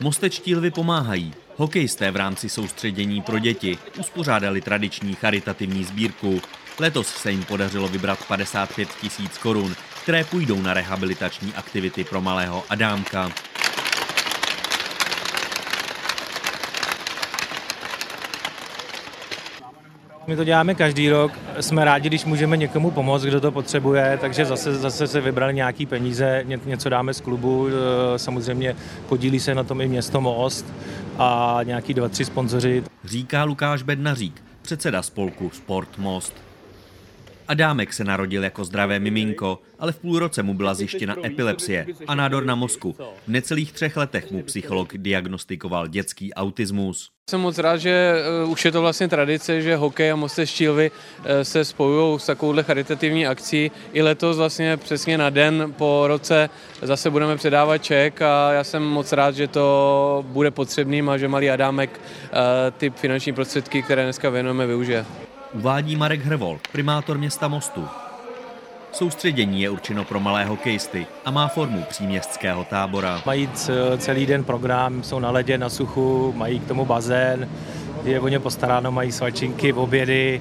Mostečtí lvy pomáhají. Hokejisté v rámci soustředění pro děti uspořádali tradiční charitativní sbírku. Letos se jim podařilo vybrat 55 tisíc korun, které půjdou na rehabilitační aktivity pro malého Adámka. My to děláme každý rok. Jsme rádi, když můžeme někomu pomoct, kdo to potřebuje, takže zase, zase se vybrali nějaký peníze, něco dáme z klubu, e, samozřejmě podílí se na tom i město Most a nějaký dva, tři sponzoři. Říká Lukáš Bednařík, předseda spolku Sport Most. Adámek se narodil jako zdravé miminko, ale v půl roce mu byla zjištěna epilepsie a nádor na mozku. V necelých třech letech mu psycholog diagnostikoval dětský autismus. Jsem moc rád, že uh, už je to vlastně tradice, že hokej a Moste Štílvy uh, se spojují s takovouhle charitativní akcí. I letos vlastně přesně na den po roce zase budeme předávat ček a já jsem moc rád, že to bude potřebným a že malý Adámek uh, ty finanční prostředky, které dneska věnujeme, využije uvádí Marek Hrvol, primátor města Mostu. Soustředění je určeno pro malé hokejisty a má formu příměstského tábora. Mají celý den program, jsou na ledě, na suchu, mají k tomu bazén, je o ně postaráno, mají svačinky, obědy,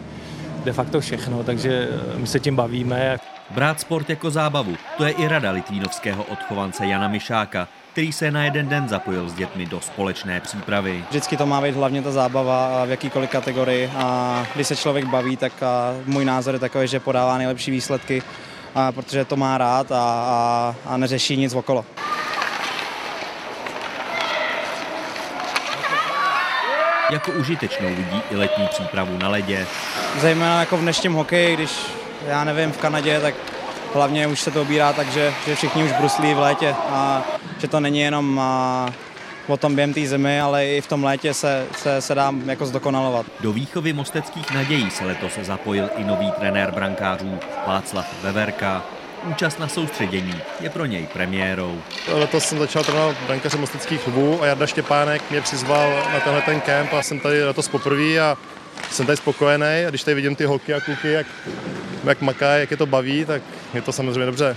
de facto všechno, takže my se tím bavíme. Brát sport jako zábavu, to je i rada litvínovského odchovance Jana Mišáka, který se na jeden den zapojil s dětmi do společné přípravy. Vždycky to má být hlavně ta zábava v jakýkoliv kategorii a když se člověk baví, tak můj názor je takový, že podává nejlepší výsledky, protože to má rád a, a, a neřeší nic okolo. Jako užitečnou vidí i letní přípravu na ledě. Zejména jako v dnešním hokeji, když já nevím, v Kanadě, tak hlavně už se to obírá tak, že, že všichni už bruslí v létě a že to není jenom a, o tom během té zimy, ale i v tom létě se, se, se dá jako zdokonalovat. Do výchovy mosteckých nadějí se letos zapojil i nový trenér brankářů Václav Veverka. Účast na soustředění je pro něj premiérou. Letos jsem začal trénovat brankaře mosteckých klubů a Jarda Štěpánek mě přizval na tenhle ten kemp a jsem tady letos poprvé a jsem tady spokojený a když tady vidím ty holky a kluky, jak, jak makají, jak je to baví, tak je to samozřejmě dobře.